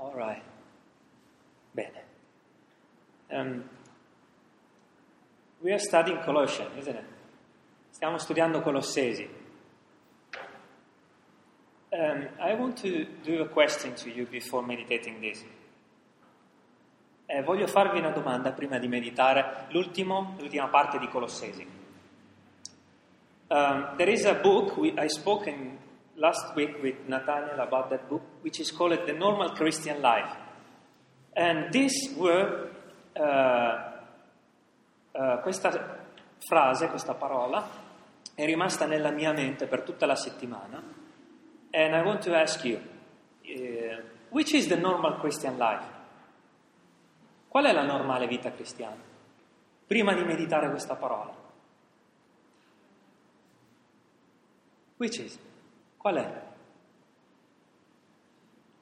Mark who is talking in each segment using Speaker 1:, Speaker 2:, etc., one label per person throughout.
Speaker 1: All right. Bene. Um, we are studying Colossians, isn't it? Stiamo studiando Colossesi. Um, I want to do a question to you before meditating this. Eh, voglio farvi una domanda prima di meditare l'ultima parte di Colossesi. Um, there is a book, we, I spoke in, last week with Nathaniel about that book, which is called The Normal Christian Life. And this word, uh, uh, questa frase, questa parola, è rimasta nella mia mente per tutta la settimana. And I want to ask you, uh, which is the normal Christian life? Qual è la normale vita cristiana? Prima di meditare questa parola. Which is? Qual è?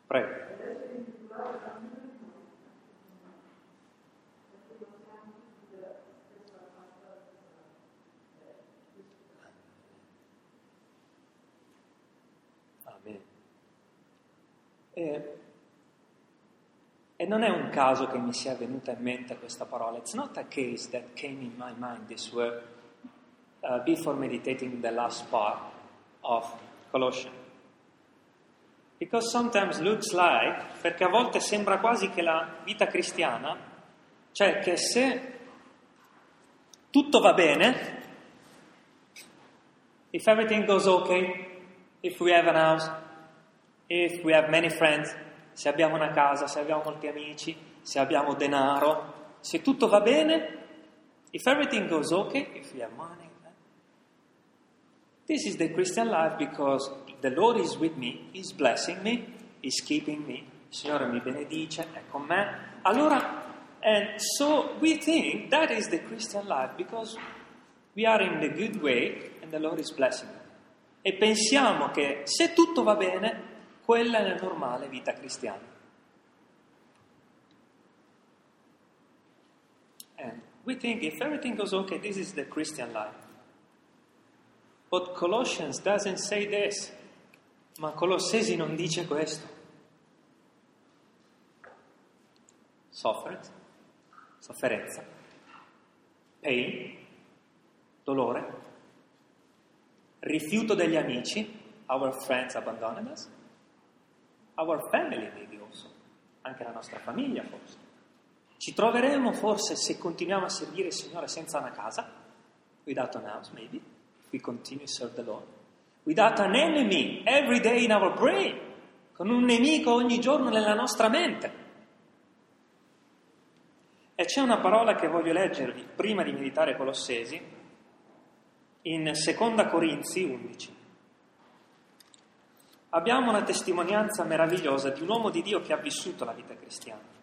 Speaker 1: Prego. Amen. Eh, e non è un caso che mi sia venuta in mente questa parola. It's not a case that came in my mind this word uh, before meditating the last part of Colossians. Because sometimes looks like, perché a volte sembra quasi che la vita cristiana, cioè che se tutto va bene, if everything goes okay, if we have an house, if we have many friends, se abbiamo una casa, se abbiamo molti amici, se abbiamo denaro, se tutto va bene, if everything goes okay, if we have money? This is the Christian life because the Lord is with me, He's blessing me, He's keeping me, il Signore mi benedice, è con me. Allora, and so we think that is the Christian life because we are in the good way and the Lord is blessing us. E pensiamo che se tutto va bene, quella è la normale vita cristiana. And we think if everything goes okay, this is the Christian life. But Colossians doesn't say this. Ma Colossesi non dice questo. Sofferenza, sofferenza, pain, dolore, rifiuto degli amici, our friends abandoned us, our family maybe also, anche la nostra famiglia forse. Ci troveremo forse se continuiamo a servire il Signore senza una casa, without an house maybe, we continue to serve the Lord, without an enemy every day in our brain, con un nemico ogni giorno nella nostra mente. E c'è una parola che voglio leggervi prima di meditare Colossesi, in 2 Corinzi 11 abbiamo una testimonianza meravigliosa di un uomo di Dio che ha vissuto la vita cristiana.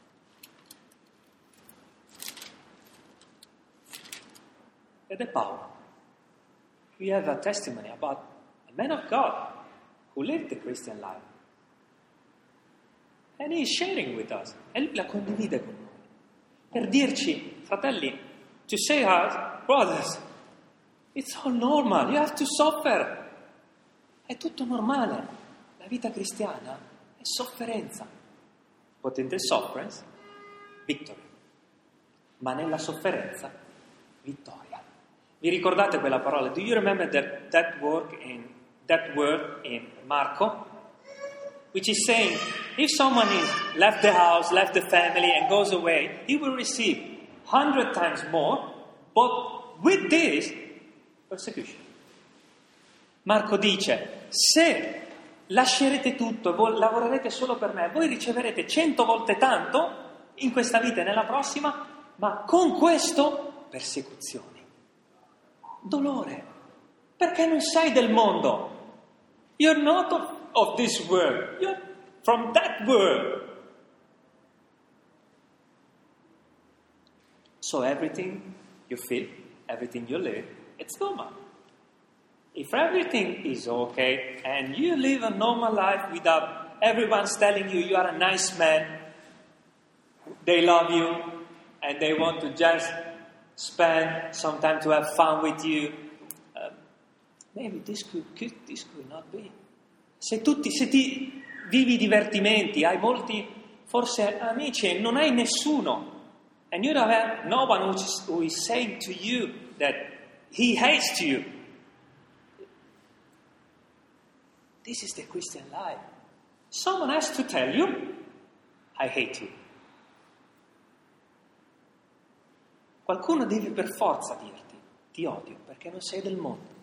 Speaker 1: Ed è Paolo. We have a testimony about a man of God who lived the Christian life. And he is sharing with us. E lui la condivide con noi. Per dirci, fratelli, to say us, brothers, it's all normal, you have to suffer. È tutto normale. La vita cristiana è sofferenza. But in the sufferance, victory. Ma nella sofferenza, vittoria. Vi ricordate quella parola? Do you remember that, that in that word in Marco? Which is saying, if someone is left the house, left the family, and goes away, he will receive hundred times more, but with this persecution. Marco dice, se lascerete tutto e lavorerete solo per me, voi riceverete cento volte tanto in questa vita e nella prossima, ma con questo persecuzioni, dolore, perché non sei del mondo. You're not of, of this world, you're from that world. So everything you feel, everything you live, it's normal. If everything is okay and you live a normal life without everyone's telling you you are a nice man, they love you and they want to just spend some time to have fun with you, uh, maybe this could, could, this could not be. Se, tutti, se ti vivi divertimenti, hai molti, forse amici, non hai nessuno. And you don't have no one who is, who is saying to you that he hates you. This is the Christian life. Someone has to tell you, I hate you. Qualcuno deve per forza dirti, ti odio perché non sei del mondo.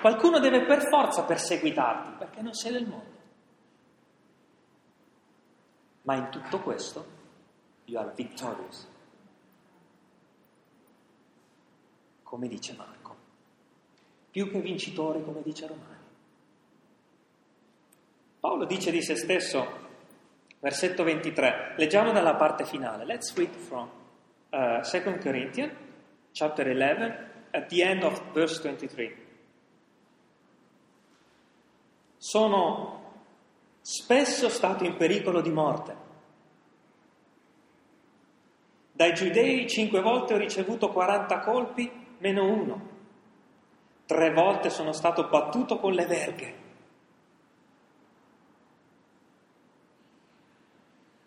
Speaker 1: Qualcuno deve per forza perseguitarti perché non sei del mondo. Ma in tutto questo, you are victorious. Come dice Marco. Più che vincitore, come dice Romani. Paolo dice di se stesso, versetto 23, leggiamo dalla parte finale. Let's read from uh, 2 Corinthians, chapter 11, at the end of verse 23. Sono spesso stato in pericolo di morte. Dai giudei cinque volte ho ricevuto 40 colpi meno uno. Tre volte sono stato battuto con le verghe.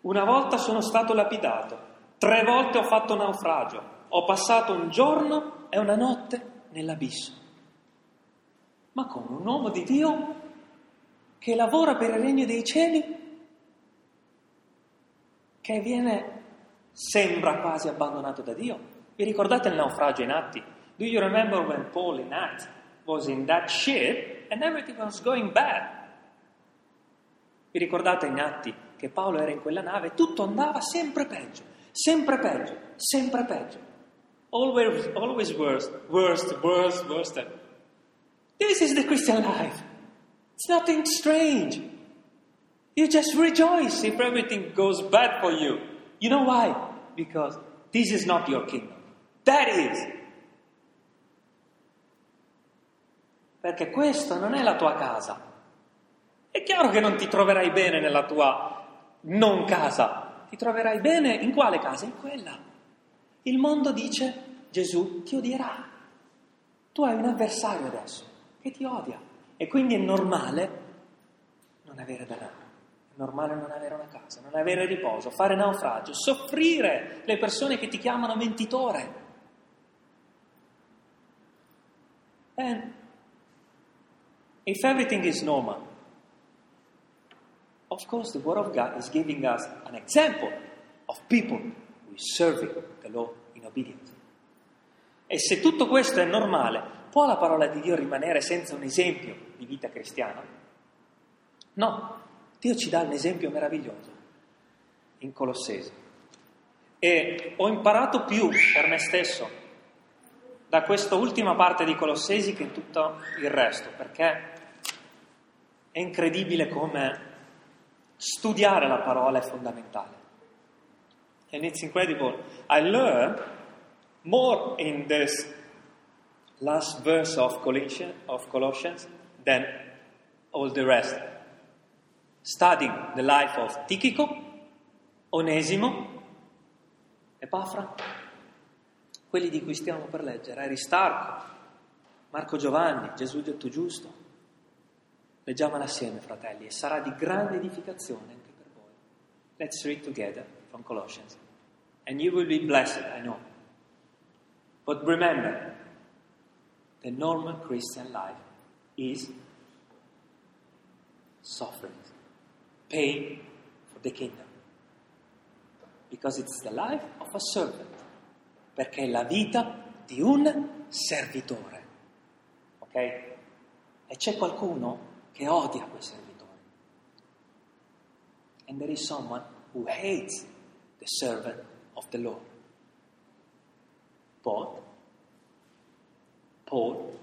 Speaker 1: Una volta sono stato lapidato. Tre volte ho fatto naufragio. Ho passato un giorno e una notte nell'abisso. Ma come un uomo di Dio che lavora per il regno dei cieli, che viene, sembra quasi abbandonato da Dio. Vi ricordate il naufragio in Atti? Do you remember when Paul in Acts was in that ship and everything was going bad? Vi ricordate in Atti che Paolo era in quella nave e tutto andava sempre peggio, sempre peggio, sempre peggio. Always, always worse, worse, worse, worse. This is the Christian life. It's nothing strange. You just rejoice if everything goes bad for you. You know why? Because this is not your kingdom. That is. Perché questa non è la tua casa. È chiaro che non ti troverai bene nella tua non casa. Ti troverai bene in quale casa? In quella. Il mondo dice Gesù ti odierà. Tu hai un avversario adesso che ti odia. E quindi è normale non avere denaro, è normale non avere una casa, non avere riposo, fare naufragio, soffrire le persone che ti chiamano mentitore. And if everything is normal, of course the Word of God is giving us an example of people who is serving the law in obedience. E se tutto questo è normale, Può la parola di Dio rimanere senza un esempio di vita cristiana? No, Dio ci dà un esempio meraviglioso in Colossesi. E ho imparato più per me stesso da questa ultima parte di Colossesi che tutto il resto, perché è incredibile come studiare la parola è fondamentale. And it's incredible. I learned more in this last verse of Colossians, of Colossians than all the rest. Studying the life of Tichico, Onesimo, Epafra, quelli di cui stiamo per leggere, Aristarco, Marco Giovanni, Gesù detto giusto. Leggiamola assieme, fratelli, e sarà di grande edificazione anche per voi. Let's read together from Colossians. And you will be blessed, I know. But remember, the normal Christian life is suffering, pain for the kingdom. Because it's the life of a servant. Perché è la vita di un servitore. Ok? E c'è qualcuno che odia quel servitore. And there is someone who hates the servant of the Lord. But Paul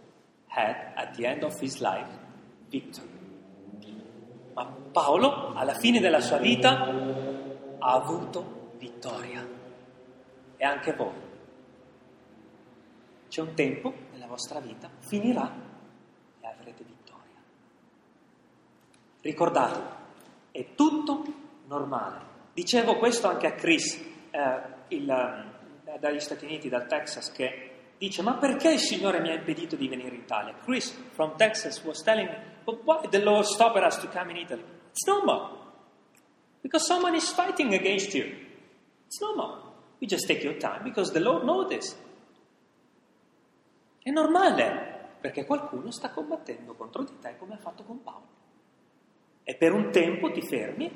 Speaker 1: had at the end of his life victory. Ma Paolo alla fine della sua vita ha avuto vittoria. E anche voi. C'è un tempo nella vostra vita, finirà e avrete vittoria. Ricordatevi, è tutto normale. Dicevo questo anche a Chris eh, il, eh, dagli Stati Uniti, dal Texas, che dice ma perché il Signore mi ha impedito di venire in Italia? Chris from Texas was telling me, but why the Lord stopped us to come in Italy? It's normal. Because someone is fighting against you. It's normal. You just take your time because the Lord knows this. È normale, perché qualcuno sta combattendo contro di te come ha fatto con Paolo. E per un tempo ti fermi,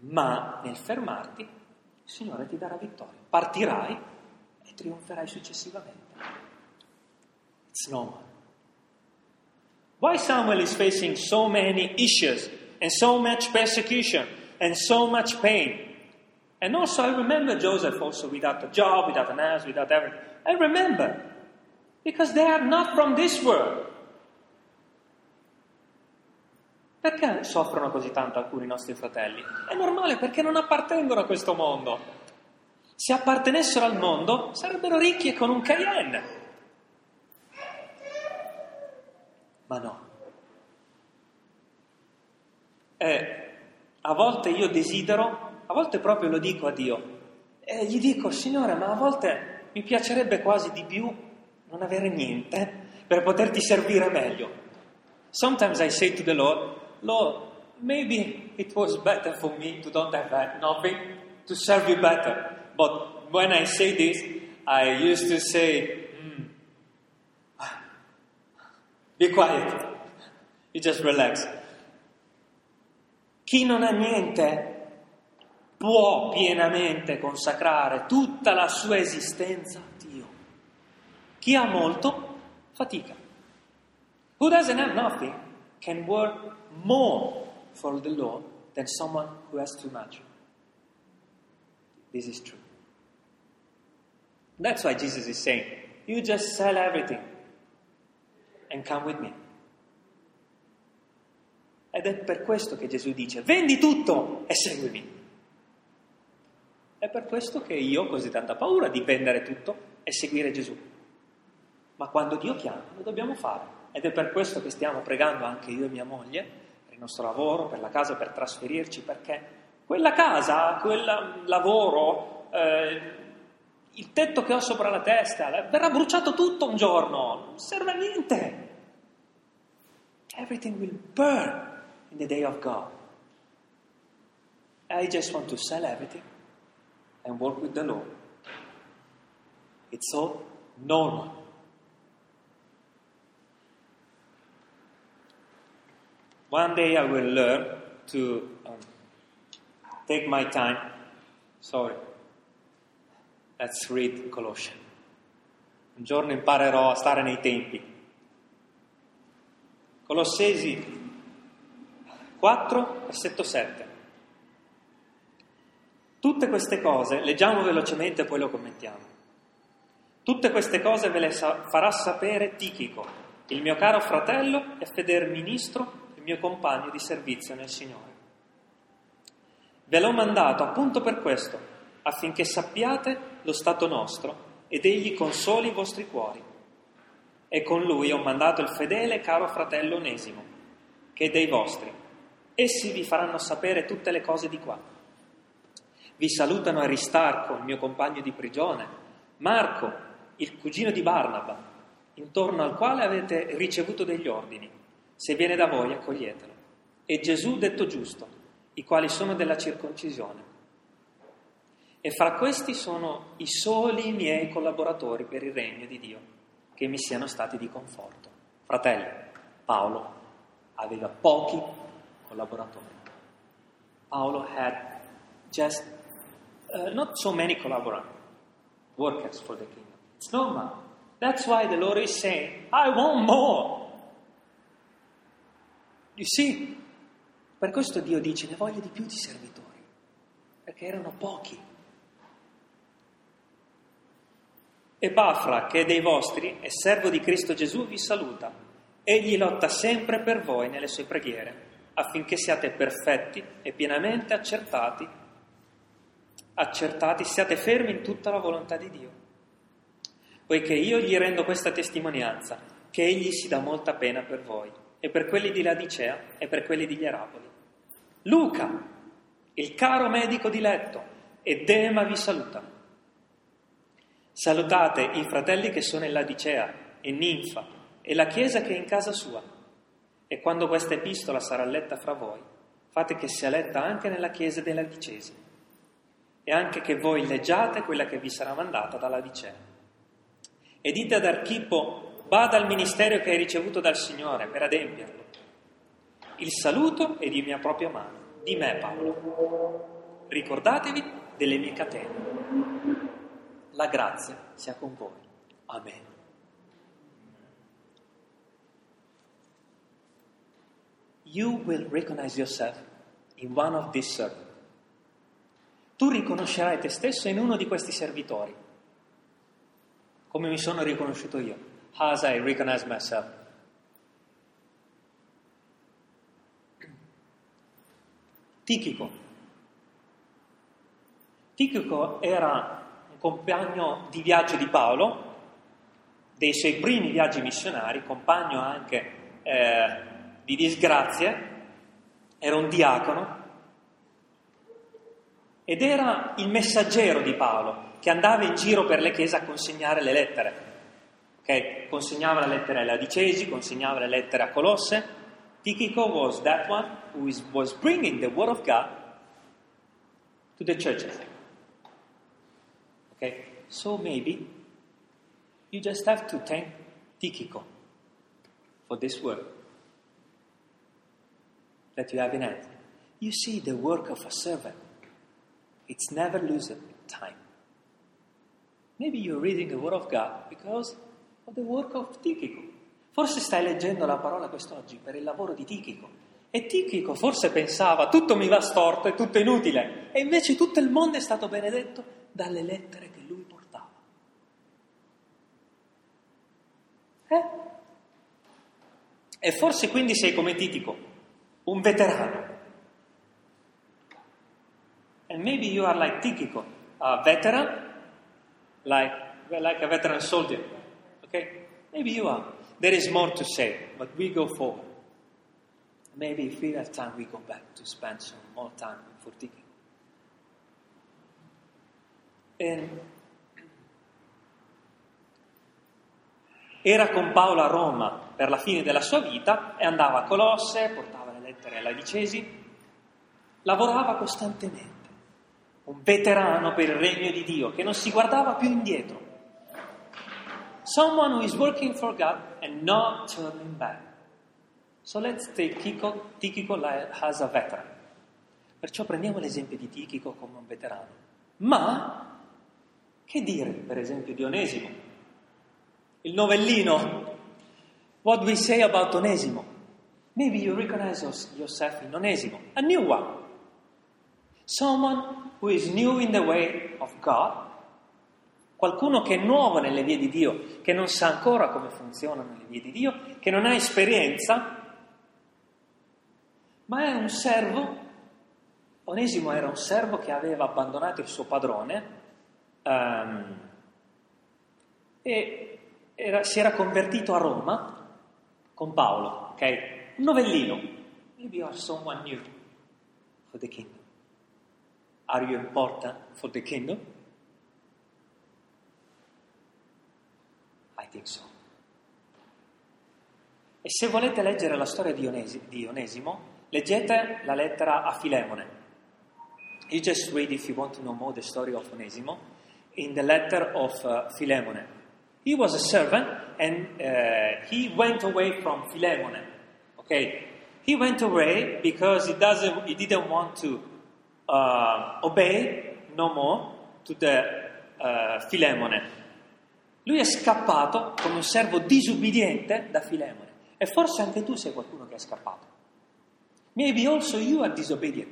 Speaker 1: ma nel fermarti il Signore ti darà vittoria. Partirai e trionferai successivamente. It's normal. Why Samuel is facing so many issues and so much persecution and so much pain? And also, I remember Joseph also without a job, without an house, without everything. I remember Because they are not from this world. Perché soffrono così tanto alcuni nostri fratelli? È normale perché non appartengono a questo mondo. Se appartenessero al mondo sarebbero ricchi e con un Cayenne. Ma no. E a volte io desidero, a volte proprio lo dico a Dio, e gli dico, Signore, ma a volte mi piacerebbe quasi di più non avere niente per poterti servire meglio. Sometimes I say to the Lord, Lord, maybe it was better for me to don't have nothing, to serve you better. But when I say this, I used to say, mm, be quiet, you just relax. Chi non ha niente può pienamente consacrare tutta la sua esistenza chi ha molto fatica. Who doesn't have nothing can work more for the Lord than someone who has too much. This is true. That's why Jesus is saying, You just sell everything and come with me. Ed è per questo che Gesù dice, vendi tutto e seguimi. È per questo che io ho così tanta paura di vendere tutto e seguire Gesù ma quando Dio chiama lo dobbiamo fare. Ed è per questo che stiamo pregando anche io e mia moglie, per il nostro lavoro, per la casa, per trasferirci, perché quella casa, quel lavoro, eh, il tetto che ho sopra la testa, verrà bruciato tutto un giorno, non serve a niente. Everything will burn in the day of God. I just want to sell everything and work with the Lord. It's all normal. One day I will learn to um, take my time. Sorry. Let's read Colossians. Un giorno imparerò a stare nei tempi. Colossesi 4, versetto 7. Tutte queste cose, leggiamo velocemente e poi lo commentiamo. Tutte queste cose ve le sa- farà sapere Tichico, il mio caro fratello e fedele ministro mio compagno di servizio nel Signore. Ve l'ho mandato appunto per questo, affinché sappiate lo stato nostro ed egli consoli i vostri cuori. E con lui ho mandato il fedele caro fratello Onesimo, che è dei vostri. Essi vi faranno sapere tutte le cose di qua. Vi salutano Aristarco, il mio compagno di prigione, Marco, il cugino di Barnaba, intorno al quale avete ricevuto degli ordini se viene da voi, accoglietelo. E Gesù detto giusto, i quali sono della circoncisione. E fra questi sono i soli miei collaboratori per il regno di Dio, che mi siano stati di conforto. Fratelli, Paolo aveva pochi collaboratori. Paolo had just uh, not so many collaborators, workers for the kingdom. It's normal. That's why the Lord is saying, I want more. Sì, per questo Dio dice ne voglio di più di servitori, perché erano pochi. E Pafra, che è dei vostri, è servo di Cristo Gesù, vi saluta. Egli lotta sempre per voi nelle sue preghiere, affinché siate perfetti e pienamente accertati, accertati, siate fermi in tutta la volontà di Dio. Poiché io gli rendo questa testimonianza, che egli si dà molta pena per voi e per quelli di Ladicea e per quelli di Ierapoli. Luca, il caro medico di letto, e Dema vi salutano. Salutate i fratelli che sono in Ladicea e Ninfa e la chiesa che è in casa sua. E quando questa epistola sarà letta fra voi, fate che sia letta anche nella chiesa della Dicesi e anche che voi leggiate quella che vi sarà mandata dalla Dicea. E dite ad Archippo, vada al ministero che hai ricevuto dal Signore per adempierlo. Il saluto è di mia propria mano, di me Paolo. Ricordatevi delle mie catene. La grazia sia con voi. Amen. you will recognize yourself in one of these servants. Tu riconoscerai te stesso in uno di questi servitori, come mi sono riconosciuto io. As I recognize myself. Tichico. Tichico era un compagno di viaggio di Paolo, dei suoi primi viaggi missionari, compagno anche eh, di disgrazie, era un diacono ed era il messaggero di Paolo che andava in giro per le chiese a consegnare le lettere. Okay? Consegnava le lettere alla Dicesi, consegnava le lettere a Colosse. Tichico was that one who is, was bringing the word of God to the churches. Okay? So maybe you just have to thank Tichico for this work that you have in hand. You see the work of a servant. It's never losing time. Maybe you're reading the Word of God because of the work of Tichico. Forse stai leggendo la parola quest'oggi per il lavoro di Tichico. E Tichico forse pensava tutto mi va storto, è tutto inutile. E invece tutto il mondo è stato benedetto dalle lettere che lui portava. Eh? E forse quindi sei come Titico, un veterano. And maybe you are like Tikiko, a veteran, like, like a veteran soldier. Okay? Maybe you are. There is more to say, but we go forward. Maybe if we have time, we go back to spend some more time for Tikiko. And era con Paolo a Roma per la fine della sua vita e andava a Colosse, portava lettere alla Dicesi, lavorava costantemente, un veterano per il regno di Dio che non si guardava più indietro. Someone who is working for God and not turning back. So let's take Tichico, Tichico as a veteran. Perciò prendiamo l'esempio di Tichico come un veterano. Ma che dire, per esempio, di Onesimo? Il novellino. What we say about Onesimo? Maybe you recognize yourself in Onesimo, a new one. Someone who is new in the way of God. Qualcuno che è nuovo nelle vie di Dio, che non sa ancora come funzionano le vie di Dio, che non ha esperienza, ma è un servo. Onesimo era un servo che aveva abbandonato il suo padrone um, e era, si era convertito a Roma con Paolo, ok? un novellino. Maybe you are someone new for the kingdom. Are you important for the kingdom? I think so. E se volete leggere la storia di, Onesi, di Onesimo, leggete la lettera a Filemone. You just read if you want to know more the story of Onesimo in the letter of uh, Philemon. He was a servant and uh, he went away from Philemon Okay, he went away because he doesn't, he didn't want to uh, obey no more to the uh, Filemone. Lui è scappato come un servo disubbidiente da Filemone. E forse anche tu sei qualcuno che è scappato. Maybe also you are disobedient.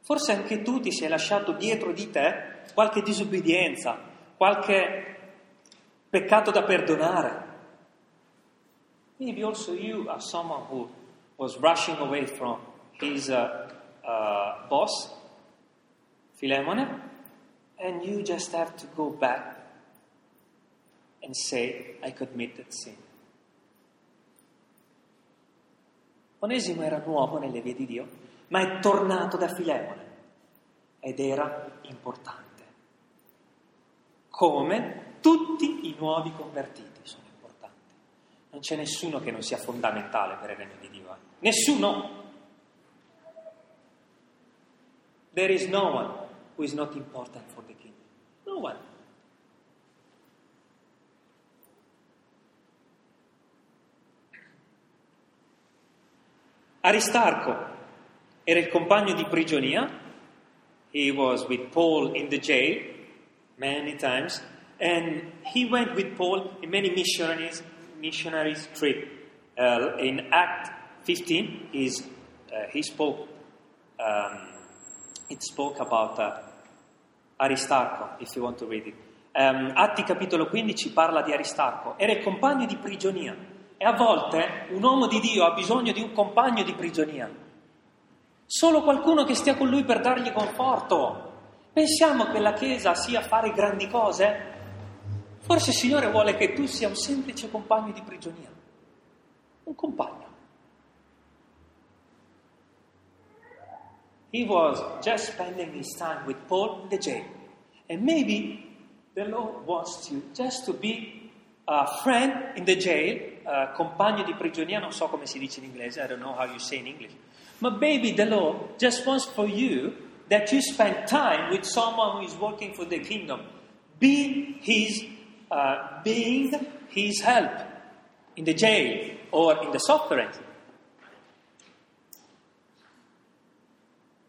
Speaker 1: Forse anche tu ti sei lasciato dietro di te qualche disubbidienza, qualche peccato da perdonare. Maybe also you are someone who was rushing away from his uh, uh, boss, Philemon, and you just have to go back and say, I committed sin. Onesimo era nuovo nelle vie di Dio, ma è tornato da Filemone ed era importante, come tutti i nuovi convertiti. Non c'è nessuno che non sia fondamentale per il regno di Dio. Eh? Nessuno. There is no one who is not important for the kingdom. No one. Aristarco era il compagno di prigionia. He was with Paul in the jail many times, and he went with Paul in many missionaries missionaries trip. Uh, in Act 15, he's, uh, he spoke. Um, it spoke about uh, Aristarco, if you want to read it. Um, Atti capitolo 15 parla di Aristarco. Era il compagno di prigionia. E a volte un uomo di Dio ha bisogno di un compagno di prigionia. Solo qualcuno che stia con lui per dargli conforto. Pensiamo che la Chiesa sia fare grandi cose? Forse il Signore vuole che tu sia un semplice compagno di prigionia. Un compagno. He was just spending his time with Paul in the jail. And maybe the Lord wants you just to be a friend in the jail, a compagno di prigionia, non so come si dice in inglese, I don't know how you say in English. But maybe the Lord just wants for you that you spend time with someone who is working for the kingdom. Be his uh, being his help in the jail or in the suffering.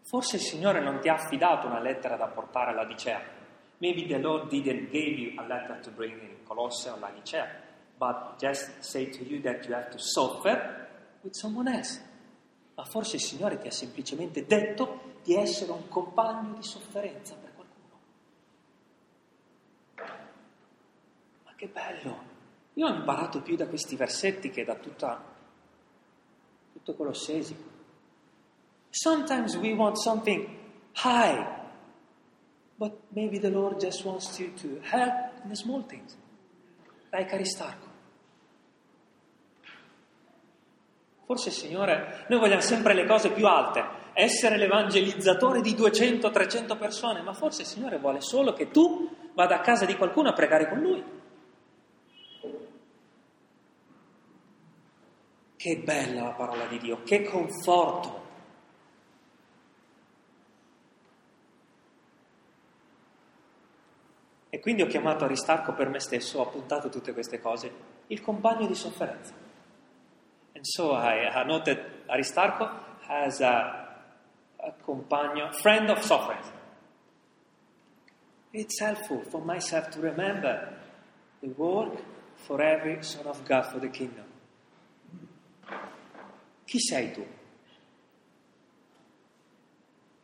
Speaker 1: Forse il Signore non ti ha affidato una lettera da portare alla Dicea. Maybe the Lord didn't give you a letter to bring in Colosse or Laodicea, but just say to you that you have to suffer with someone else. Ma forse il Signore ti ha semplicemente detto di essere un compagno di sofferenza per qualcuno. Ma che bello! Io ho imparato più da questi versetti che da tutta, tutto Colossesi. Sometimes we want something high, but maybe the Lord just wants you to help in the small things, like Aristarco. Forse Signore, noi vogliamo sempre le cose più alte, essere l'evangelizzatore di 200-300 persone, ma forse il Signore vuole solo che tu vada a casa di qualcuno a pregare con Lui. Che bella la parola di Dio, che conforto. E quindi ho chiamato Aristarco per me stesso, ho appuntato tutte queste cose, il compagno di sofferenza. And so I, noted Aristarco as a, a companion, friend of suffering. It's helpful for myself to remember the work for every Son of God for the kingdom. Chi sei tu?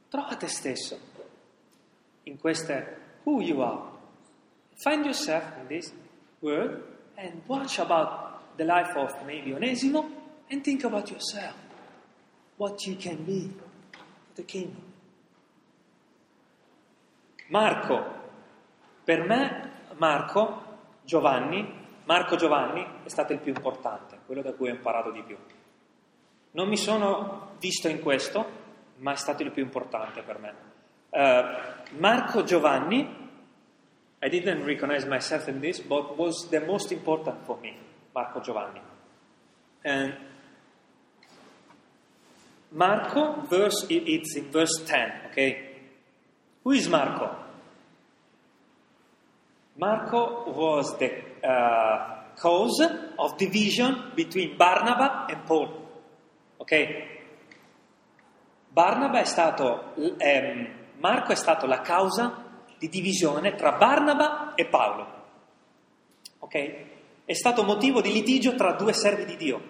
Speaker 1: Trova te stesso in queste who you are. Find yourself in this word and watch about the life of maybe Onesimo and think about yourself, what you can be for the kingdom. Marco, per me Marco Giovanni, Marco Giovanni è stato il più importante, quello da cui ho imparato di più. Non mi sono visto in questo, ma è stato il più importante per me. Uh, Marco Giovanni, I didn't recognize myself in this, but was the most important for me, Marco Giovanni. And Marco, verse, it's in verse 10, okay? Who is Marco? Marco was the uh, cause of division between Barnaba and Paul, ok? Barnaba è stato, ehm, Marco è stato la causa di divisione tra Barnaba e Paolo, ok? È stato motivo di litigio tra due servi di Dio.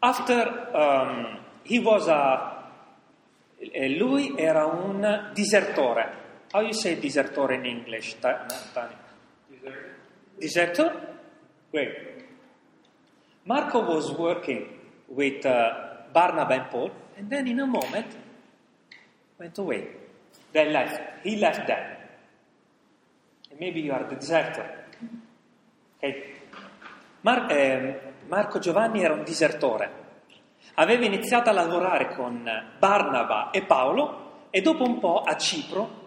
Speaker 1: After um, he was a, lui era un disertore. How you say disertore in English, Tani? Desertor? Great. Marco was working with uh, Barnabas and Paul, and then in a moment went away. They left. He left them. And maybe you are the deserter. Okay. Mar- eh, Marco Giovanni era un disertore. Aveva iniziato a lavorare con Barnaba e Paolo e dopo un po' a Cipro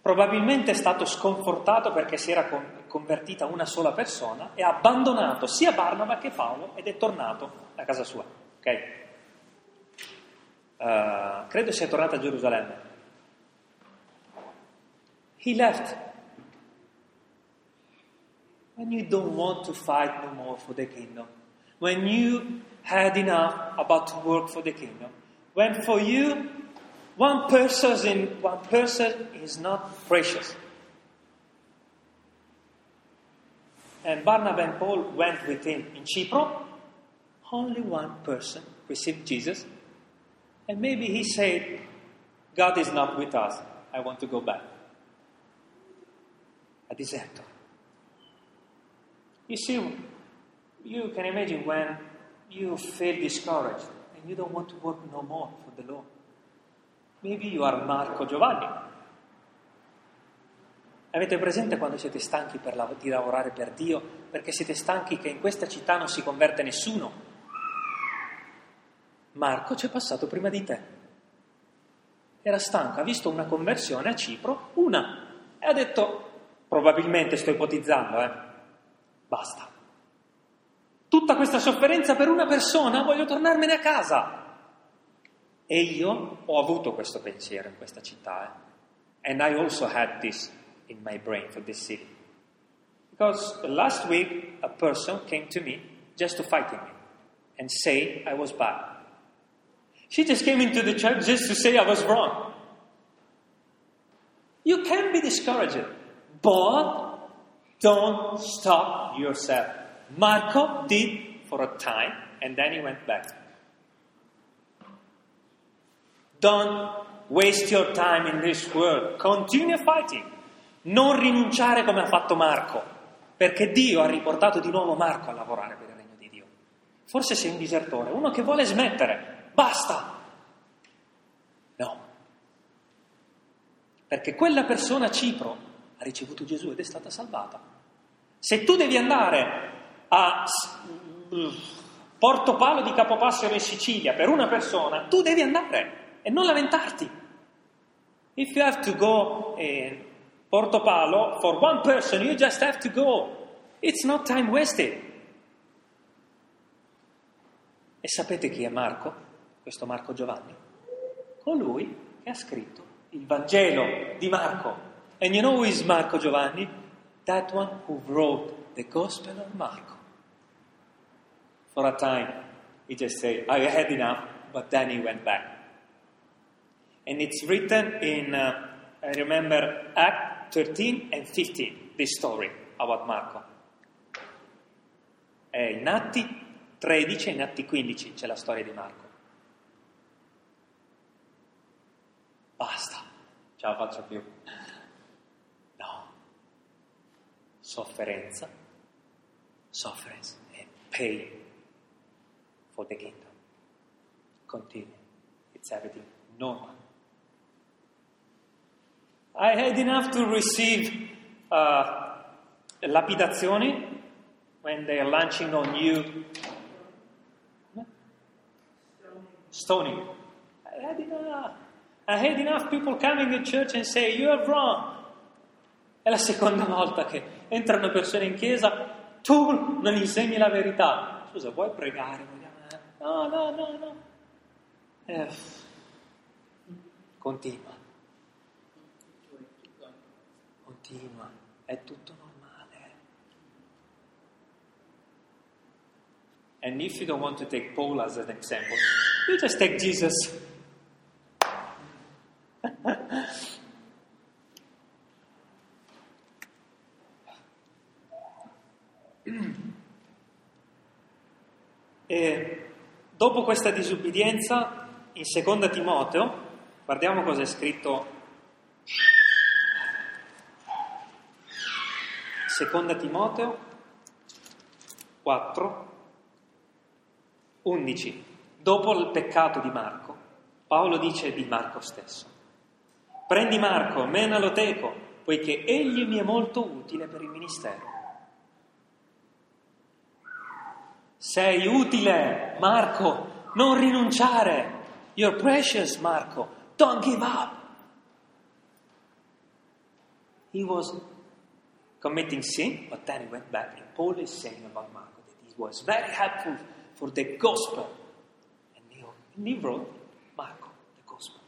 Speaker 1: probabilmente è stato sconfortato perché si era convertita una sola persona e ha abbandonato sia Barnaba che Paolo ed è tornato a casa sua. Okay? uh, credo sia tornato a Gerusalemme. He left. When you don't want to fight no more for the kingdom, when you had enough about to work for the kingdom, when for you one person in one person is not precious. And Barnabas and Paul went with him in Chipro. Only one person received Jesus. And maybe he said, God is not with us. I want to go back. A deserter. You see, you can imagine when you feel discouraged and you don't want to work no more for the Lord. Maybe you are Marco Giovanni. Avete presente quando siete stanchi lav- di lavorare per Dio perché siete stanchi che in questa città non si converte nessuno? Marco ci è passato prima di te. Era stanco, ha visto una conversione a Cipro, una, e ha detto, probabilmente sto ipotizzando, eh, basta. Tutta questa sofferenza per una persona, voglio tornarmene a casa. E io ho avuto questo pensiero in questa città. Eh? And I also had this in my brain for this city. Because last week a person came to me just to fight me and say I was bad. She just came into the church just to say I was wrong. You can be discouraged, but don't stop yourself. Marco did for a time and then he went back. Don't waste your time in this world. Continue fighting. Non rinunciare come ha fatto Marco, perché Dio ha riportato di nuovo Marco a lavorare per il regno di Dio. Forse sei un disertore, uno che vuole smettere. Basta. No. Perché quella persona a Cipro ha ricevuto Gesù ed è stata salvata. Se tu devi andare a Porto Palo di Capopassero in Sicilia per una persona, tu devi andare e non lamentarti. If you have to go in Porto Palo for one person, you just have to go. It's not time wasted. E sapete chi è Marco? Questo Marco Giovanni? Colui che ha scritto il Vangelo di Marco. And you know who is Marco Giovanni? That one who wrote the Gospel of Marco. For a time, he just said, I had enough, but then he went back. And it's written in, uh, I remember, Act 13 and 15, this story about Marco. È in Atti 13 e in Atti 15 c'è la storia di Marco. Basta, ce la faccio più. No. Sofferenza, sofferenza e pain for the kingdom. Continue. It's everything normal. I had enough to receive uh, lapidazioni when they are launching on you. Stoning. I had enough. I had enough people coming to church and say, You are wrong. È la seconda volta che entrano persone in chiesa, tu non insegni la verità. Scusa, vuoi pregare? No, no, no, no. Eh, continua. continua, è tutto normale. And if you don't want to take Paul as an example, you just take Jesus. e dopo questa disubbidienza, in seconda Timoteo, guardiamo cosa è scritto Seconda Timoteo 4, 11. Dopo il peccato di Marco, Paolo dice di Marco stesso, prendi Marco, menalo teco, poiché egli mi è molto utile per il ministero. Sei utile, Marco, non rinunciare. You're precious, Marco. Don't give up. He was committing sin, but then he went back. And Paul is saying about Marco that he was very helpful for the gospel. And he, and he wrote Marco, the gospel.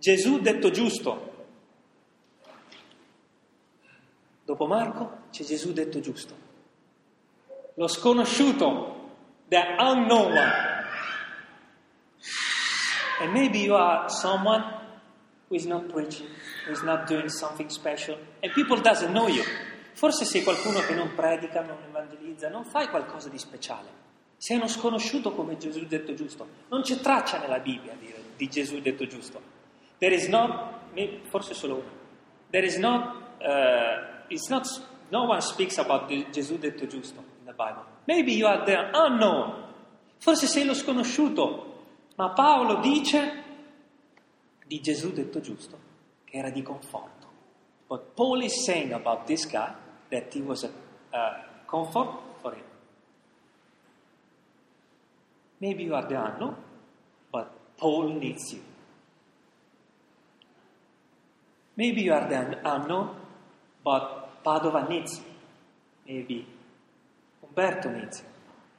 Speaker 1: Gesù detto giusto, Dopo Marco c'è Gesù detto giusto. Lo sconosciuto, the unknown one. And maybe you are someone who is not preaching, who is not doing something special, and people doesn't know you. Forse sei qualcuno che non predica, non evangelizza, non fai qualcosa di speciale. Sei uno sconosciuto come Gesù detto giusto. Non c'è traccia nella Bibbia di, di Gesù detto giusto. There is not, forse solo uno. There is not, uh, it's not, no one speaks about the Gesù detto giusto in the Bible. Maybe you are the unknown. Forse sei lo sconosciuto. Ma Paolo dice di Gesù detto giusto che era di conforto. But Paul is saying about this guy that he was a, a comfort for him. Maybe you are the unknown, but Paul needs you. Maybe you are the unknown, but Padova you. Maybe Umberto you.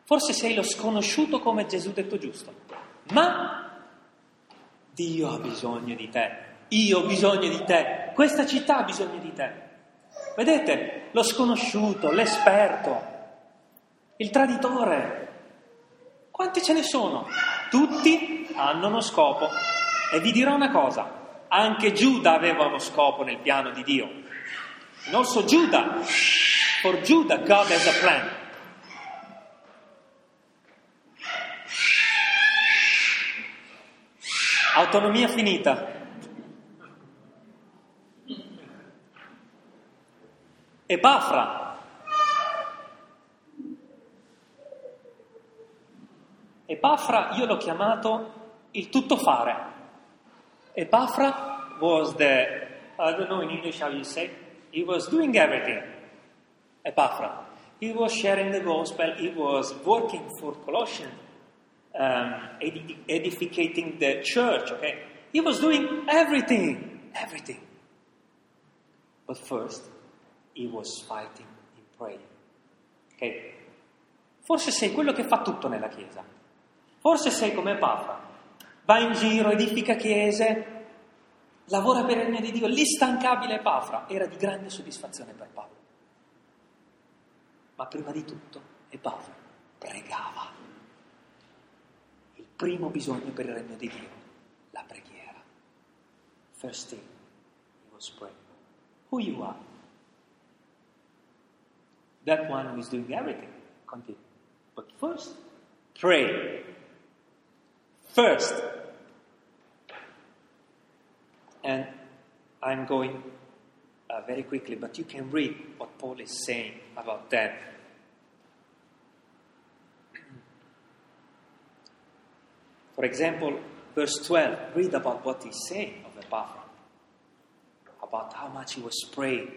Speaker 1: Forse sei lo sconosciuto come Gesù detto giusto, ma Dio ha bisogno di te, io ho bisogno di te, questa città ha bisogno di te. Vedete, lo sconosciuto, l'esperto, il traditore, quanti ce ne sono? Tutti hanno uno scopo. E vi dirò una cosa, anche Giuda aveva uno scopo nel piano di Dio. Non so Giuda, for Giuda God has a plan. Autonomia finita. Epafra. Epafra io l'ho chiamato il tuttofare. Epafra was the, I don't know in English how you say, he was doing everything. Epafra. He was sharing the gospel, he was working for Colossians, um, edificating the church, okay? He was doing everything, everything. But first, he was fighting in prayer. Okay? Forse sei quello che fa tutto nella Chiesa. Forse sei come Epafra va in giro, edifica chiese, lavora per il regno di Dio, l'instancabile Epafra era di grande soddisfazione per Paolo. Ma prima di tutto Epafra pregava. Il primo bisogno per il regno di Dio, la preghiera. First thing, he was praying. Who you are? That one who is doing everything. Continue. But first, pray. First, and I'm going uh, very quickly, but you can read what Paul is saying about that. For example, verse 12, read about what he's saying of Epaphras, about how much he was praying.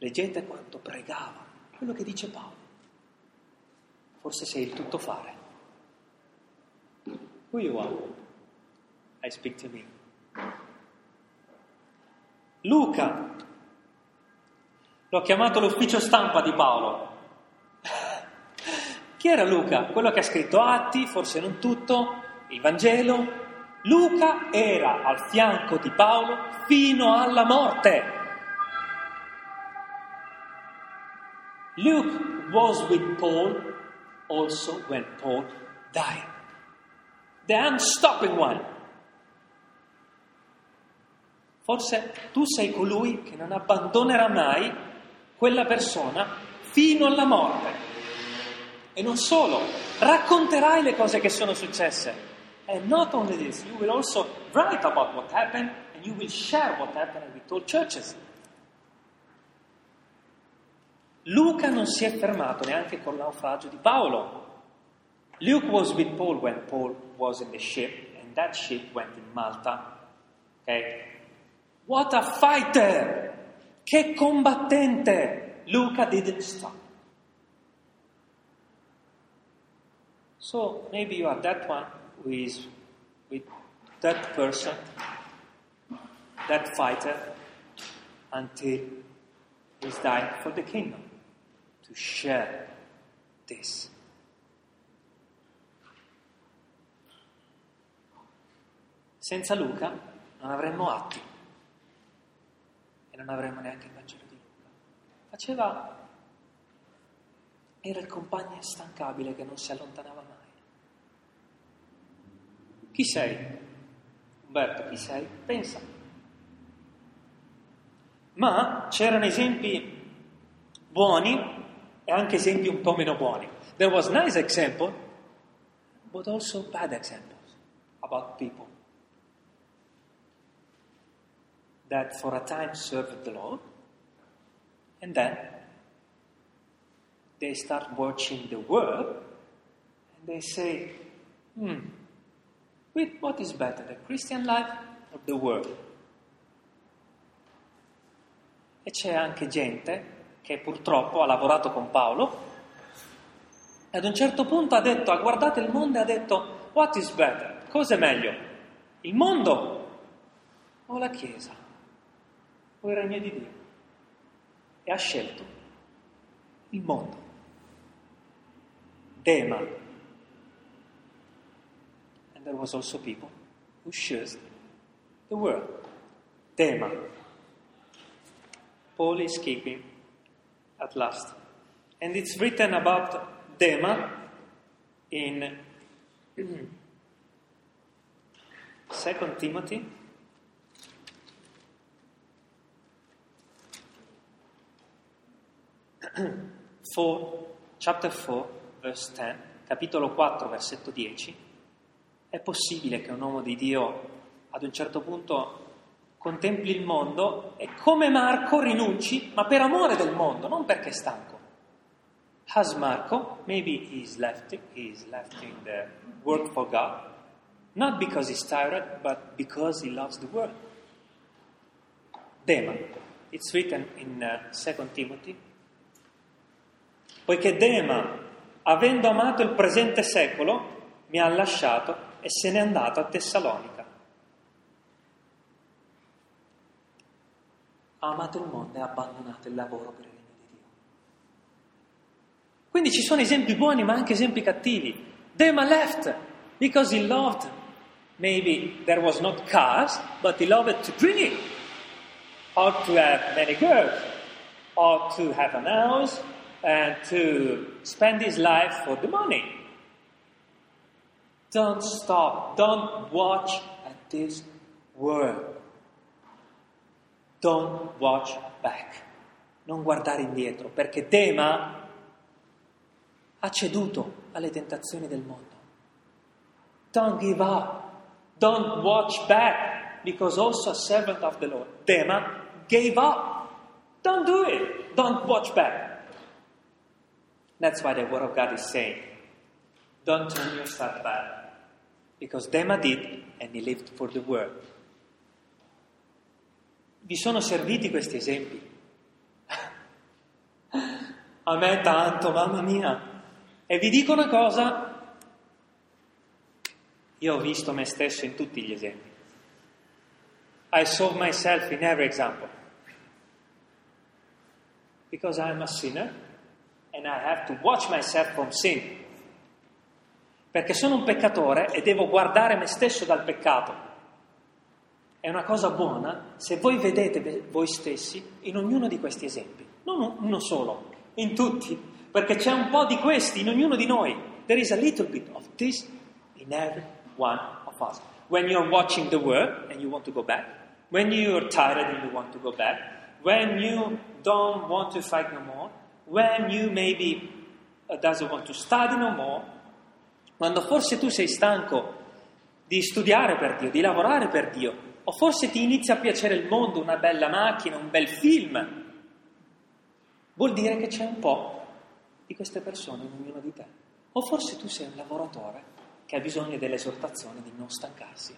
Speaker 1: Leggete quanto pregava, quello che dice Paolo. Forse sei il tuttofare. Who you are? I speak to me. Luca. L'ho chiamato l'ufficio stampa di Paolo. Chi era Luca? Quello che ha scritto Atti, forse non tutto, il Vangelo. Luca era al fianco di Paolo fino alla morte. Luke was with Paul also when Paul died. The unstopping one. Forse tu sei colui che non abbandonerà mai quella persona fino alla morte. E non solo, racconterai le cose che sono successe. And not only this, you will also write about what happened and you will share what happened with all churches. Luca non si è fermato neanche col naufragio di Paolo. Luke was with Paul when Paul was in the ship, and that ship went in Malta. Okay? What a fighter! Che combattente! Luca didn't stop. So maybe you are that one who is with that person, that fighter, until he's dying for the kingdom to share this. Senza Luca non avremmo atti e non avremmo neanche il Vangelo di Luca. Faceva, era il compagno instancabile che non si allontanava mai. Chi sei? Umberto, chi sei? Pensa. Ma c'erano esempi buoni e anche esempi un po' meno buoni. There was nice example, but also bad examples about people that for a time served the Lord and then they start watching the world and they say, hmm, what is better, the Christian life or the world? E c'è anche gente che purtroppo ha lavorato con Paolo e ad un certo punto ha detto, ha guardato il mondo e ha detto, what is better? Cosa è meglio? Il mondo o la Chiesa? O di Dio? E ha scelto il mondo. Dema. And there was also people who chose the world. Dema. Paul is keeping at last. And it's written about Dema in 2 Timothy. Four, chapter 4, verse 10, capitolo 4, versetto 10, è possibile che un uomo di Dio ad un certo punto contempli il mondo e come Marco rinunci, ma per amore del mondo, non perché è stanco. As Marco, maybe he's left, he's left in the work for God, not because he's tired, but because he loves the world. Dema, it's written in uh, 2 Timothy, poiché Dema, avendo amato il presente secolo, mi ha lasciato e se n'è andato a Tessalonica. ha amato il mondo e ha abbandonato il lavoro per il regno di Dio. Quindi ci sono esempi buoni ma anche esempi cattivi. Dema left because he loved, maybe there was not cars, but he loved to drink, or to have many girls, or to have an house, and to spend his life for the money. Don't stop, don't watch at this world. Don't watch back. Non guardare indietro, perché Dema ha ceduto alle tentazioni del mondo. Don't give up. Don't watch back, because also a servant of the Lord, Dema, gave up. Don't do it. Don't watch back. That's why the Word of God is saying, don't turn yourself back. Because Dema did, and he lived for the world. Vi sono serviti questi esempi? A me tanto, mamma mia. E vi dico una cosa, io ho visto me stesso in tutti gli esempi. I saw myself in every example. Because I'm a sinner and I have to watch myself from sin. Perché sono un peccatore e devo guardare me stesso dal peccato. È una cosa buona se voi vedete voi stessi in ognuno di questi esempi, non uno solo, in tutti, perché c'è un po' di questi in ognuno di noi. There is a little bit of this in every one of us. When you're watching the world and you want to go back, when you're tired and you want to go back, when you don't want to fight no more, when you maybe uh, doesn't want to study no more, quando forse tu sei stanco di studiare per Dio, di lavorare per Dio, o forse ti inizia a piacere il mondo, una bella macchina, un bel film. Vuol dire che c'è un po' di queste persone in ognuno di te. O forse tu sei un lavoratore che ha bisogno dell'esortazione di non stancarsi.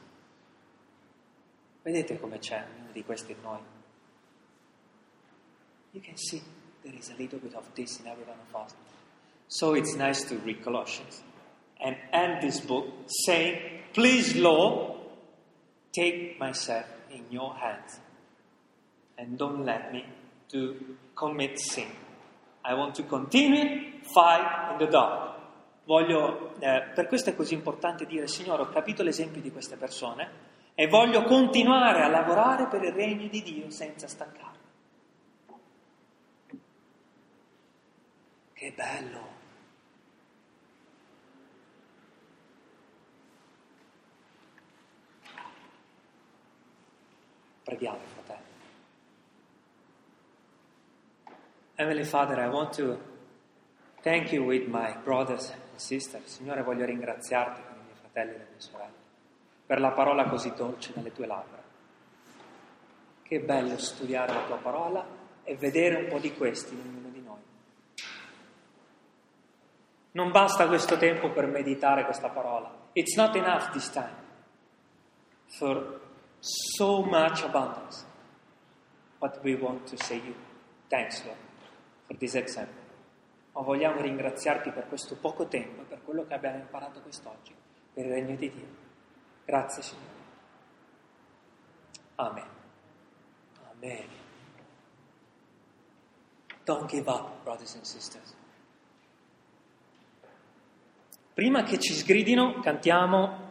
Speaker 1: Vedete come c'è ognuno di questi in noi. You can see there is a little bit of this in every one of us. So it's nice to read Colossians and end this book saying, Please, Lord, take myself in your hands and don't let me to commit sin. I want to continue fight in the dark. Voglio, eh, per questo è così importante dire, Signore, ho capito l'esempio di queste persone e voglio continuare a lavorare per il regno di Dio senza staccare. Che bello! Preghiamo, fratelli. Heavenly Father, I want to thank you with my brothers and sisters. Signore, voglio ringraziarti con i miei fratelli e le mie sorelle per la parola così dolce dalle tue labbra. Che bello studiare la tua parola e vedere un po' di questi in ognuno di noi. Non basta questo tempo per meditare questa parola. It's not enough this time for so much abundance. But we want to say you thanks, Lord, for this example. Ma vogliamo ringraziarti per questo poco tempo e per quello che abbiamo imparato quest'oggi, per il regno di Dio. Grazie, Signore. Amen. Amen. Don't give up, brothers and sisters. Prima che ci sgridino, cantiamo